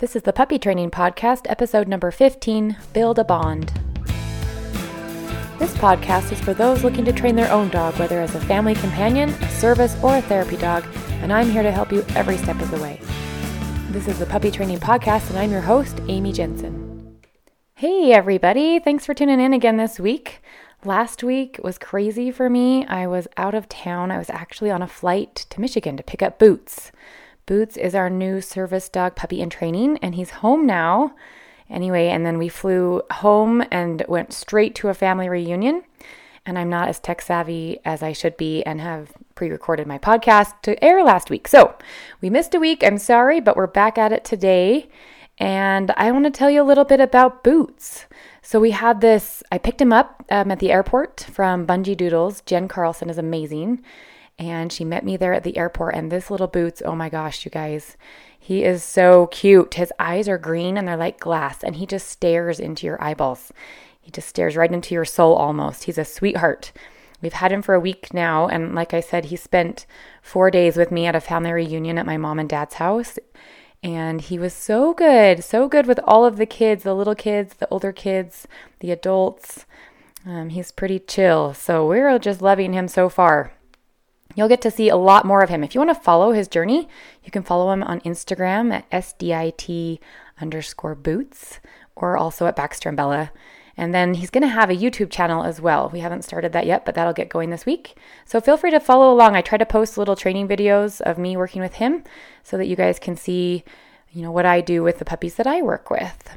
This is the Puppy Training Podcast, episode number 15 Build a Bond. This podcast is for those looking to train their own dog, whether as a family companion, a service, or a therapy dog, and I'm here to help you every step of the way. This is the Puppy Training Podcast, and I'm your host, Amy Jensen. Hey, everybody! Thanks for tuning in again this week. Last week was crazy for me. I was out of town. I was actually on a flight to Michigan to pick up Boots. Boots is our new service dog puppy in training, and he's home now. Anyway, and then we flew home and went straight to a family reunion. And I'm not as tech savvy as I should be and have pre recorded my podcast to air last week. So we missed a week. I'm sorry, but we're back at it today. And I want to tell you a little bit about Boots. So we had this, I picked him up um, at the airport from Bungee Doodles. Jen Carlson is amazing and she met me there at the airport. And this little Boots, oh my gosh, you guys, he is so cute. His eyes are green and they're like glass, and he just stares into your eyeballs. He just stares right into your soul almost. He's a sweetheart. We've had him for a week now, and like I said, he spent four days with me at a family reunion at my mom and dad's house. And he was so good, so good with all of the kids the little kids, the older kids, the adults. Um, he's pretty chill. So we're just loving him so far. You'll get to see a lot more of him. If you want to follow his journey, you can follow him on Instagram at SDIT underscore boots or also at Baxter and Bella. And then he's going to have a YouTube channel as well. We haven't started that yet, but that'll get going this week. So feel free to follow along. I try to post little training videos of me working with him so that you guys can see, you know, what I do with the puppies that I work with.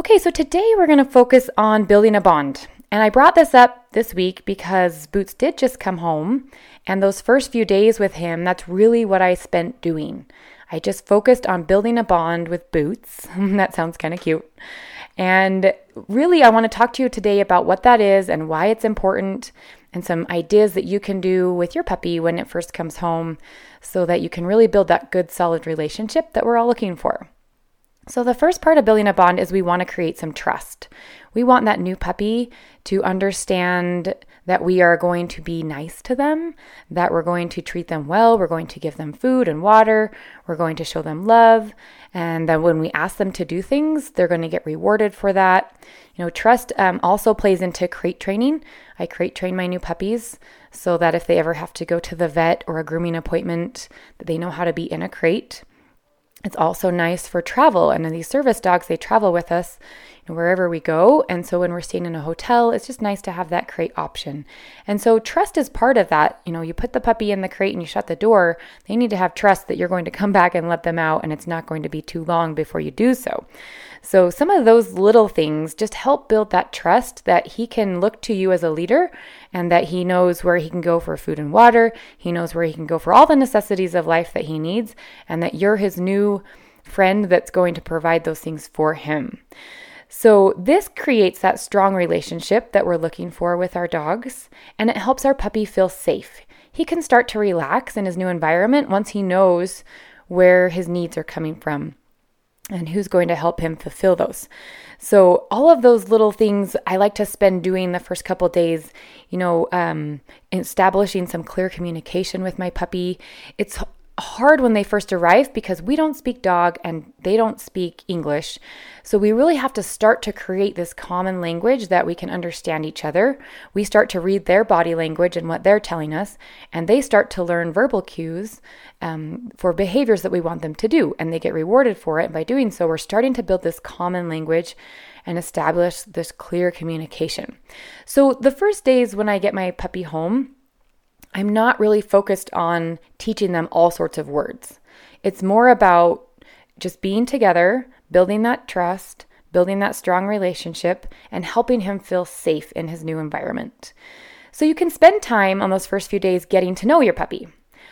Okay, so today we're going to focus on building a bond. And I brought this up this week because Boots did just come home and those first few days with him, that's really what I spent doing. I just focused on building a bond with Boots. that sounds kind of cute. And really, I want to talk to you today about what that is and why it's important, and some ideas that you can do with your puppy when it first comes home so that you can really build that good, solid relationship that we're all looking for. So, the first part of building a bond is we want to create some trust. We want that new puppy to understand that we are going to be nice to them, that we're going to treat them well, we're going to give them food and water, we're going to show them love, and that when we ask them to do things, they're going to get rewarded for that. You know, trust um, also plays into crate training. I crate train my new puppies so that if they ever have to go to the vet or a grooming appointment, that they know how to be in a crate. It's also nice for travel. And these service dogs, they travel with us wherever we go. And so when we're staying in a hotel, it's just nice to have that crate option. And so trust is part of that. You know, you put the puppy in the crate and you shut the door, they need to have trust that you're going to come back and let them out and it's not going to be too long before you do so. So some of those little things just help build that trust that he can look to you as a leader and that he knows where he can go for food and water, he knows where he can go for all the necessities of life that he needs and that you're his new friend that's going to provide those things for him. So, this creates that strong relationship that we're looking for with our dogs, and it helps our puppy feel safe. He can start to relax in his new environment once he knows where his needs are coming from and who's going to help him fulfill those. So, all of those little things I like to spend doing the first couple days, you know, um, establishing some clear communication with my puppy. It's hard when they first arrive because we don't speak dog and they don't speak English. So we really have to start to create this common language that we can understand each other. We start to read their body language and what they're telling us, and they start to learn verbal cues um, for behaviors that we want them to do, and they get rewarded for it. And by doing so, we're starting to build this common language and establish this clear communication. So the first days when I get my puppy home, I'm not really focused on teaching them all sorts of words. It's more about just being together, building that trust, building that strong relationship, and helping him feel safe in his new environment. So you can spend time on those first few days getting to know your puppy.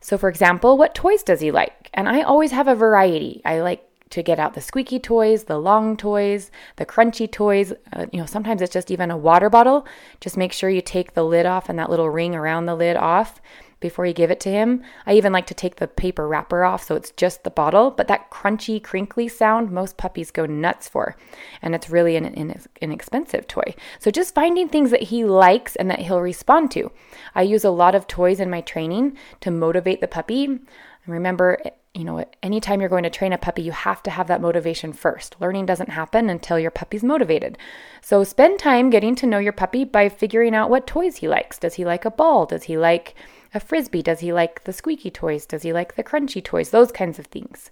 So, for example, what toys does he like? And I always have a variety. I like to get out the squeaky toys, the long toys, the crunchy toys. Uh, you know, sometimes it's just even a water bottle. Just make sure you take the lid off and that little ring around the lid off before you give it to him. I even like to take the paper wrapper off so it's just the bottle, but that crunchy, crinkly sound most puppies go nuts for. And it's really an, an inexpensive toy. So just finding things that he likes and that he'll respond to. I use a lot of toys in my training to motivate the puppy. Remember, you know, anytime you're going to train a puppy, you have to have that motivation first. Learning doesn't happen until your puppy's motivated. So spend time getting to know your puppy by figuring out what toys he likes. Does he like a ball? Does he like a frisbee? Does he like the squeaky toys? Does he like the crunchy toys? Those kinds of things.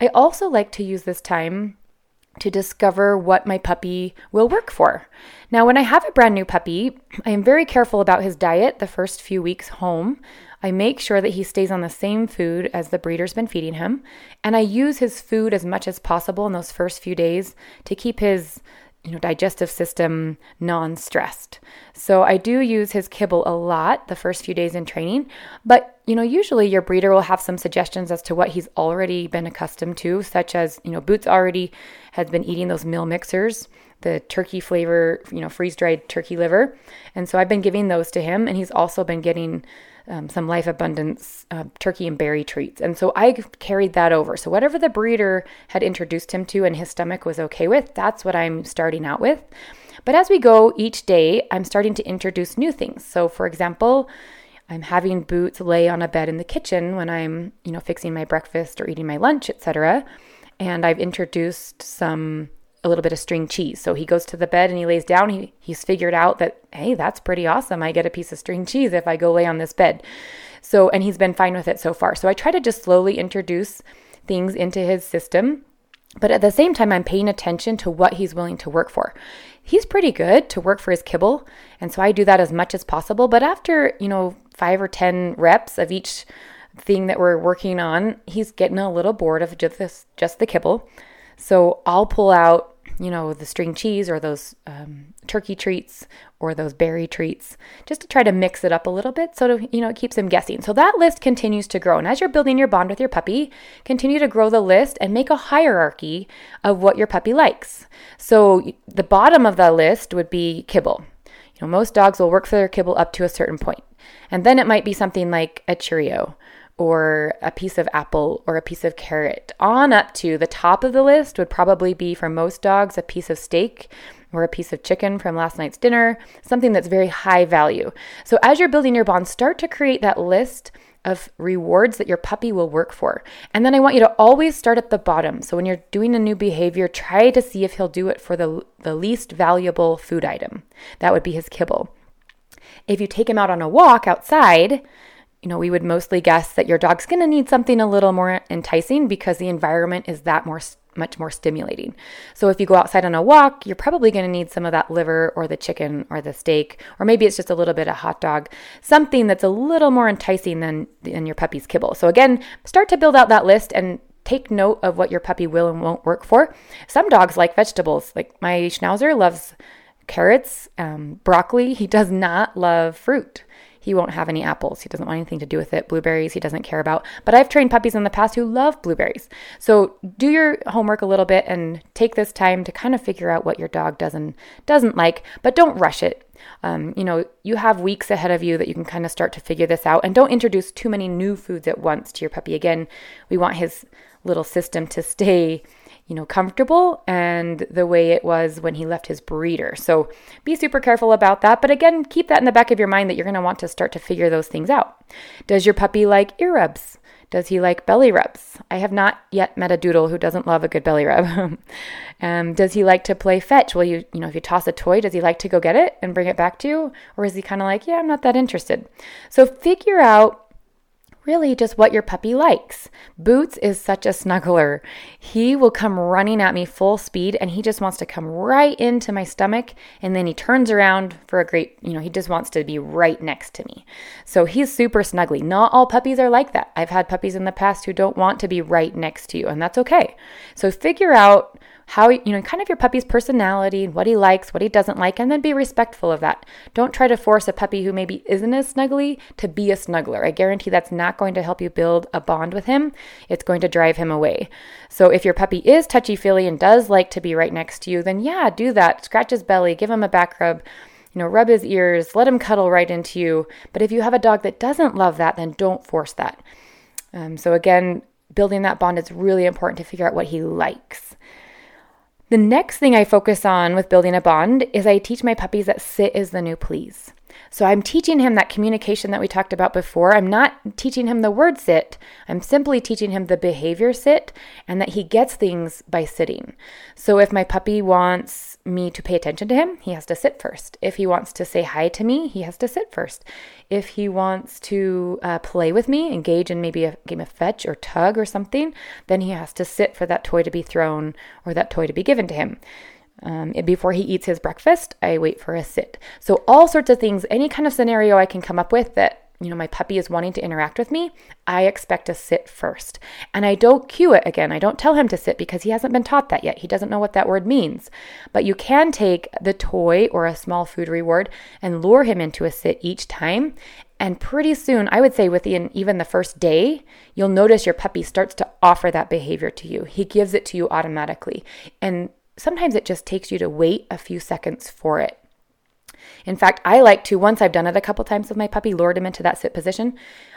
I also like to use this time to discover what my puppy will work for. Now, when I have a brand new puppy, I am very careful about his diet the first few weeks home. I make sure that he stays on the same food as the breeder's been feeding him, and I use his food as much as possible in those first few days to keep his you know digestive system non-stressed. So I do use his kibble a lot the first few days in training, but you know usually your breeder will have some suggestions as to what he's already been accustomed to, such as you know Boots already has been eating those meal mixers, the turkey flavor, you know freeze-dried turkey liver, and so I've been giving those to him, and he's also been getting um, some Life Abundance uh, turkey and berry treats. And so I carried that over. So whatever the breeder had introduced him to and his stomach was okay with, that's what I'm starting out with. But as we go each day, I'm starting to introduce new things. So for example, I'm having Boots lay on a bed in the kitchen when I'm, you know, fixing my breakfast or eating my lunch, etc. And I've introduced some a little bit of string cheese. So he goes to the bed and he lays down. He, he's figured out that, hey, that's pretty awesome. I get a piece of string cheese if I go lay on this bed. So, and he's been fine with it so far. So I try to just slowly introduce things into his system. But at the same time, I'm paying attention to what he's willing to work for. He's pretty good to work for his kibble. And so I do that as much as possible. But after, you know, five or 10 reps of each thing that we're working on, he's getting a little bored of just this, just the kibble. So I'll pull out you know, the string cheese or those um, turkey treats or those berry treats, just to try to mix it up a little bit so to, you know, it keeps them guessing. So that list continues to grow. And as you're building your bond with your puppy, continue to grow the list and make a hierarchy of what your puppy likes. So the bottom of the list would be kibble. You know, most dogs will work for their kibble up to a certain point. And then it might be something like a Cheerio or a piece of apple or a piece of carrot. On up to the top of the list would probably be for most dogs a piece of steak or a piece of chicken from last night's dinner, something that's very high value. So as you're building your bond, start to create that list of rewards that your puppy will work for. And then I want you to always start at the bottom. So when you're doing a new behavior, try to see if he'll do it for the, the least valuable food item. That would be his kibble. If you take him out on a walk outside, you know, we would mostly guess that your dog's going to need something a little more enticing because the environment is that more much more stimulating. So if you go outside on a walk, you're probably going to need some of that liver or the chicken or the steak, or maybe it's just a little bit of hot dog, something that's a little more enticing than, than your puppy's kibble. So again, start to build out that list and take note of what your puppy will and won't work for. Some dogs like vegetables. Like my schnauzer loves carrots, um, broccoli. He does not love fruit he won't have any apples. He doesn't want anything to do with it. Blueberries, he doesn't care about. But I've trained puppies in the past who love blueberries. So do your homework a little bit and take this time to kind of figure out what your dog doesn't doesn't like, but don't rush it. Um, you know, you have weeks ahead of you that you can kind of start to figure this out, and don't introduce too many new foods at once to your puppy. Again, we want his little system to stay you know, comfortable and the way it was when he left his breeder. So be super careful about that. But again, keep that in the back of your mind that you're going to want to start to figure those things out. Does your puppy like ear rubs? Does he like belly rubs? I have not yet met a doodle who doesn't love a good belly rub. um, does he like to play fetch? Will you, you know, if you toss a toy, does he like to go get it and bring it back to you? Or is he kind of like, yeah, I'm not that interested? So figure out really just what your puppy likes. Boots is such a snuggler. He will come running at me full speed and he just wants to come right into my stomach and then he turns around for a great, you know, he just wants to be right next to me. So he's super snuggly. Not all puppies are like that. I've had puppies in the past who don't want to be right next to you and that's okay. So figure out how, you know, kind of your puppy's personality, what he likes, what he doesn't like, and then be respectful of that. Don't try to force a puppy who maybe isn't as snuggly to be a snuggler. I guarantee that's not going to help you build a bond with him. It's going to drive him away. So if your puppy is touchy feely and does like to be right next to you, then yeah, do that. Scratch his belly, give him a back rub you know, rub his ears, let him cuddle right into you. But if you have a dog that doesn't love that, then don't force that. Um, so, again, building that bond is really important to figure out what he likes. The next thing I focus on with building a bond is I teach my puppies that sit is the new please. So I'm teaching him that communication that we talked about before. I'm not teaching him the word sit. I'm simply teaching him the behavior sit and that he gets things by sitting. So if my puppy wants me to pay attention to him, he has to sit first. If he wants to say hi to me, he has to sit first. If he wants to uh, play with me, engage in maybe a game of fetch or tug or something, then he has to sit for that toy to be thrown or that toy to be given to him. Um, before he eats his breakfast, I wait for a sit. So, all sorts of things, any kind of scenario I can come up with that you know, my puppy is wanting to interact with me, I expect a sit first. And I don't cue it again. I don't tell him to sit because he hasn't been taught that yet. He doesn't know what that word means. But you can take the toy or a small food reward and lure him into a sit each time. And pretty soon, I would say within even the first day, you'll notice your puppy starts to offer that behavior to you. He gives it to you automatically. And sometimes it just takes you to wait a few seconds for it. In fact, I like to, once I've done it a couple times with my puppy, lured him into that sit position,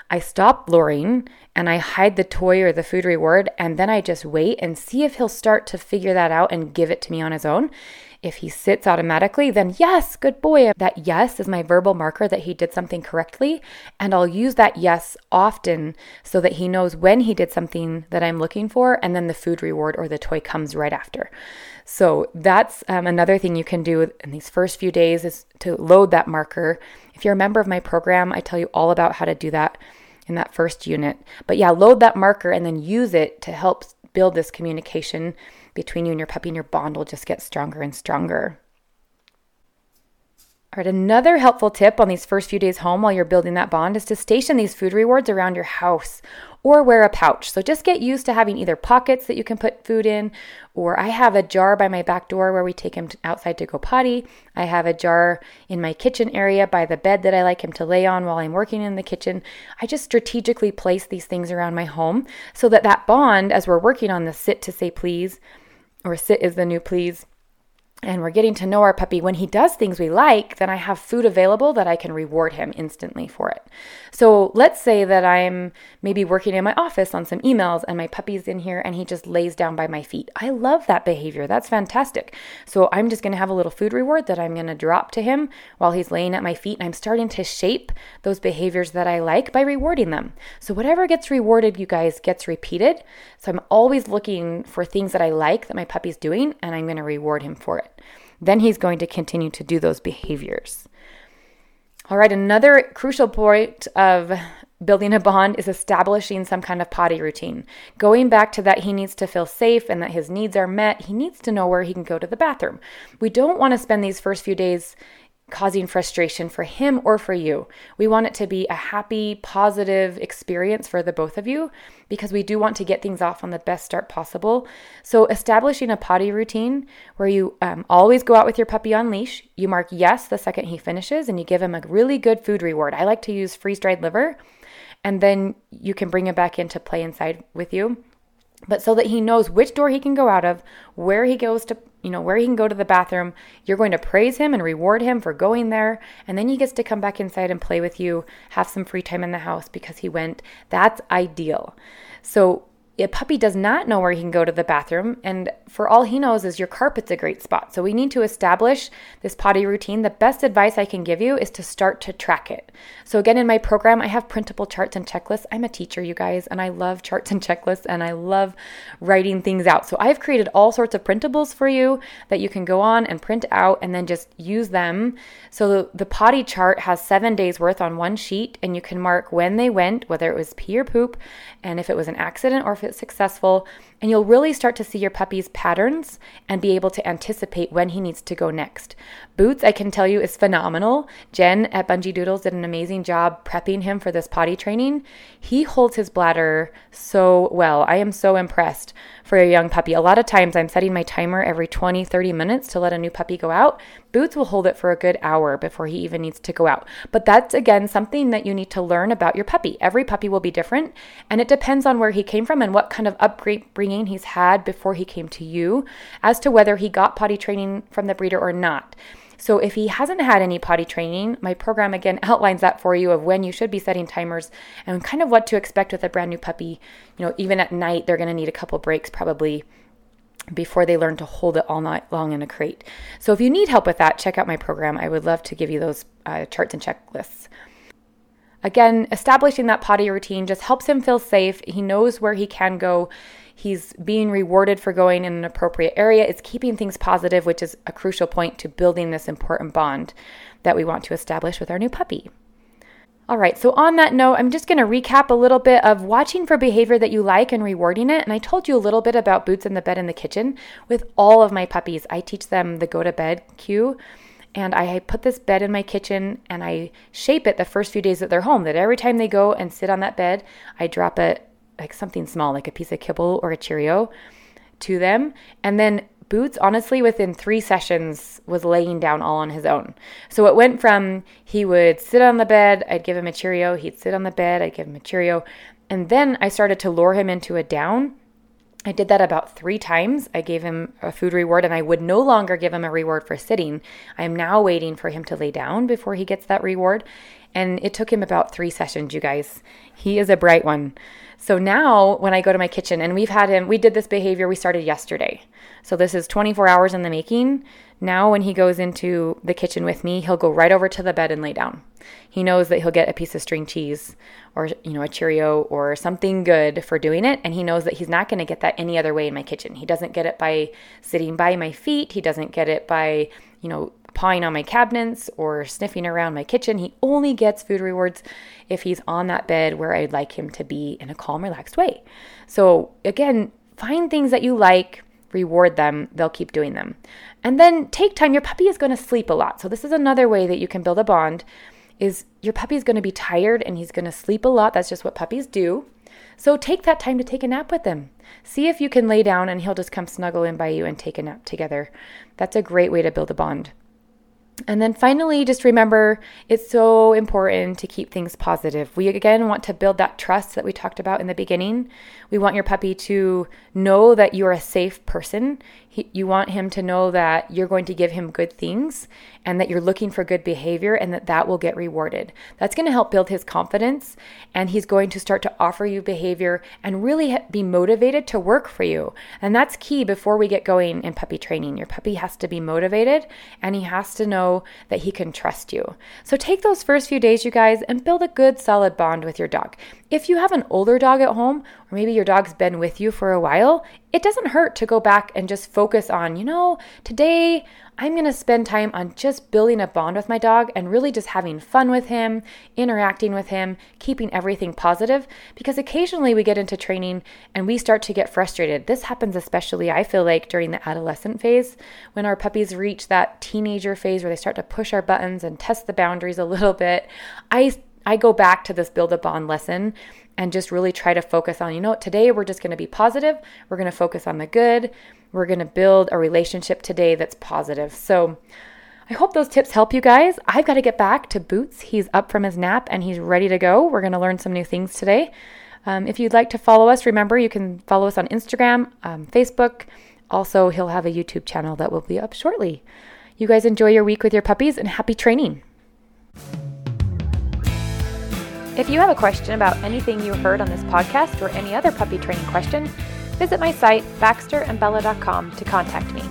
I stop luring and I hide the toy or the food reward, and then I just wait and see if he'll start to figure that out and give it to me on his own. If he sits automatically, then yes, good boy. That yes is my verbal marker that he did something correctly. And I'll use that yes often so that he knows when he did something that I'm looking for, and then the food reward or the toy comes right after. So that's um, another thing you can do in these first few days is to load that marker. If you're a member of my program, I tell you all about how to do that in that first unit. But yeah, load that marker and then use it to help build this communication between you and your puppy, and your bond will just get stronger and stronger. All right, another helpful tip on these first few days home while you're building that bond is to station these food rewards around your house or wear a pouch. So just get used to having either pockets that you can put food in, or I have a jar by my back door where we take him outside to go potty. I have a jar in my kitchen area by the bed that I like him to lay on while I'm working in the kitchen. I just strategically place these things around my home so that that bond, as we're working on the sit to say please, or sit is the new please, and we're getting to know our puppy, when he does things we like, then I have food available that I can reward him instantly for it. So let's say that I'm maybe working in my office on some emails and my puppy's in here and he just lays down by my feet. I love that behavior. That's fantastic. So I'm just going to have a little food reward that I'm going to drop to him while he's laying at my feet. And I'm starting to shape those behaviors that I like by rewarding them. So whatever gets rewarded, you guys, gets repeated. So I'm always looking for things that I like that my puppy's doing and I'm going to reward him for it then he's going to continue to do those behaviors. All right, another crucial point of building a bond is establishing some kind of potty routine. Going back to that, he needs to feel safe and that his needs are met. He needs to know where he can go to the bathroom. We don't want to spend these first few days causing frustration for him or for you. We want it to be a happy, positive experience for the both of you because we do want to get things off on the best start possible. So, establishing a potty routine where you um, always go out with your puppy on leash, you mark yes the second he finishes, and you give him a really good food reward. I like to use freeze dried liver, and then you can bring him back in to play inside with you but so that he knows which door he can go out of, where he goes to, you know, where he can go to the bathroom. You're going to praise him and reward him for going there, and then he gets to come back inside and play with you, have some free time in the house because he went. That's ideal. So a puppy does not know where he can go to the bathroom, and for all he knows is your carpet's a great spot. So we need to establish this potty routine. The best advice I can give you is to start to track it. So again, in my program, I have printable charts and checklists. I'm a teacher, you guys, and I love charts and checklists, and I love writing things out. So I've created all sorts of printables for you that you can go on and print out, and then just use them. So the potty chart has seven days worth on one sheet, and you can mark when they went, whether it was pee or poop, and if it was an accident or if it's successful, and you'll really start to see your puppy's patterns and be able to anticipate when he needs to go next. Boots, I can tell you, is phenomenal. Jen at Bungee Doodles did an amazing job prepping him for this potty training. He holds his bladder so well. I am so impressed for a young puppy. A lot of times I'm setting my timer every 20, 30 minutes to let a new puppy go out. Boots will hold it for a good hour before he even needs to go out. But that's again something that you need to learn about your puppy. Every puppy will be different, and it depends on where he came from and what kind of upbringing he's had before he came to you as to whether he got potty training from the breeder or not. So if he hasn't had any potty training, my program again outlines that for you of when you should be setting timers and kind of what to expect with a brand new puppy. You know, even at night, they're going to need a couple breaks probably before they learn to hold it all night long in a crate. So if you need help with that, check out my program. I would love to give you those uh, charts and checklists. Again, establishing that potty routine just helps him feel safe. He knows where he can go. He's being rewarded for going in an appropriate area. It's keeping things positive, which is a crucial point to building this important bond that we want to establish with our new puppy. All right, so on that note, I'm just going to recap a little bit of watching for behavior that you like and rewarding it. And I told you a little bit about boots in the bed in the kitchen. With all of my puppies, I teach them the go to bed cue. And I put this bed in my kitchen and I shape it the first few days that they're home. That every time they go and sit on that bed, I drop it like something small, like a piece of kibble or a Cheerio to them. And then Boots, honestly, within three sessions, was laying down all on his own. So it went from he would sit on the bed, I'd give him a Cheerio, he'd sit on the bed, I'd give him a Cheerio. And then I started to lure him into a down. I did that about three times. I gave him a food reward and I would no longer give him a reward for sitting. I am now waiting for him to lay down before he gets that reward. And it took him about three sessions, you guys. He is a bright one. So now when I go to my kitchen, and we've had him, we did this behavior, we started yesterday. So this is 24 hours in the making. Now when he goes into the kitchen with me, he'll go right over to the bed and lay down. He knows that he'll get a piece of string cheese or you know a Cheerio or something good for doing it and he knows that he's not going to get that any other way in my kitchen. He doesn't get it by sitting by my feet, he doesn't get it by, you know, pawing on my cabinets or sniffing around my kitchen. He only gets food rewards if he's on that bed where I'd like him to be in a calm, relaxed way. So, again, find things that you like, reward them, they'll keep doing them. And then take time. Your puppy is going to sleep a lot. So, this is another way that you can build a bond is your puppy is going to be tired and he's going to sleep a lot. That's just what puppies do. So take that time to take a nap with him. See if you can lay down and he'll just come snuggle in by you and take a nap together. That's a great way to build a bond. And then finally, just remember it's so important to keep things positive. We again want to build that trust that we talked about in the beginning. We want your puppy to know that you're a safe person. He, you want him to know that you're going to give him good things and that you're looking for good behavior and that that will get rewarded. That's going to help build his confidence and he's going to start to offer you behavior and really be motivated to work for you. And that's key before we get going in puppy training. Your puppy has to be motivated and he has to know that he can trust you. So take those first few days, you guys, and build a good solid bond with your dog. If you have an older dog at home, or maybe your dog's been with you for a while, it doesn't hurt to go back and just focus on, you know, today I'm going to spend time on just building a bond with my dog and really just having fun with him, interacting with him, keeping everything positive. Because occasionally we get into training and we start to get frustrated. This happens especially, I feel like, during the adolescent phase when our puppies reach that teenager phase where they start to push our buttons and test the boundaries a little bit. I I go back to this build a bond lesson and just really try to focus on, you know, today we're just going to be positive. We're going to focus on the good. We're going to build a relationship today that's positive. So, I hope those tips help you guys. I've got to get back to Boots. He's up from his nap and he's ready to go. We're going to learn some new things today. Um, if you'd like to follow us, remember you can follow us on Instagram, um, Facebook. Also, he'll have a YouTube channel that will be up shortly. You guys enjoy your week with your puppies and happy training. If you have a question about anything you heard on this podcast or any other puppy training question, visit my site, baxterandbella.com, to contact me.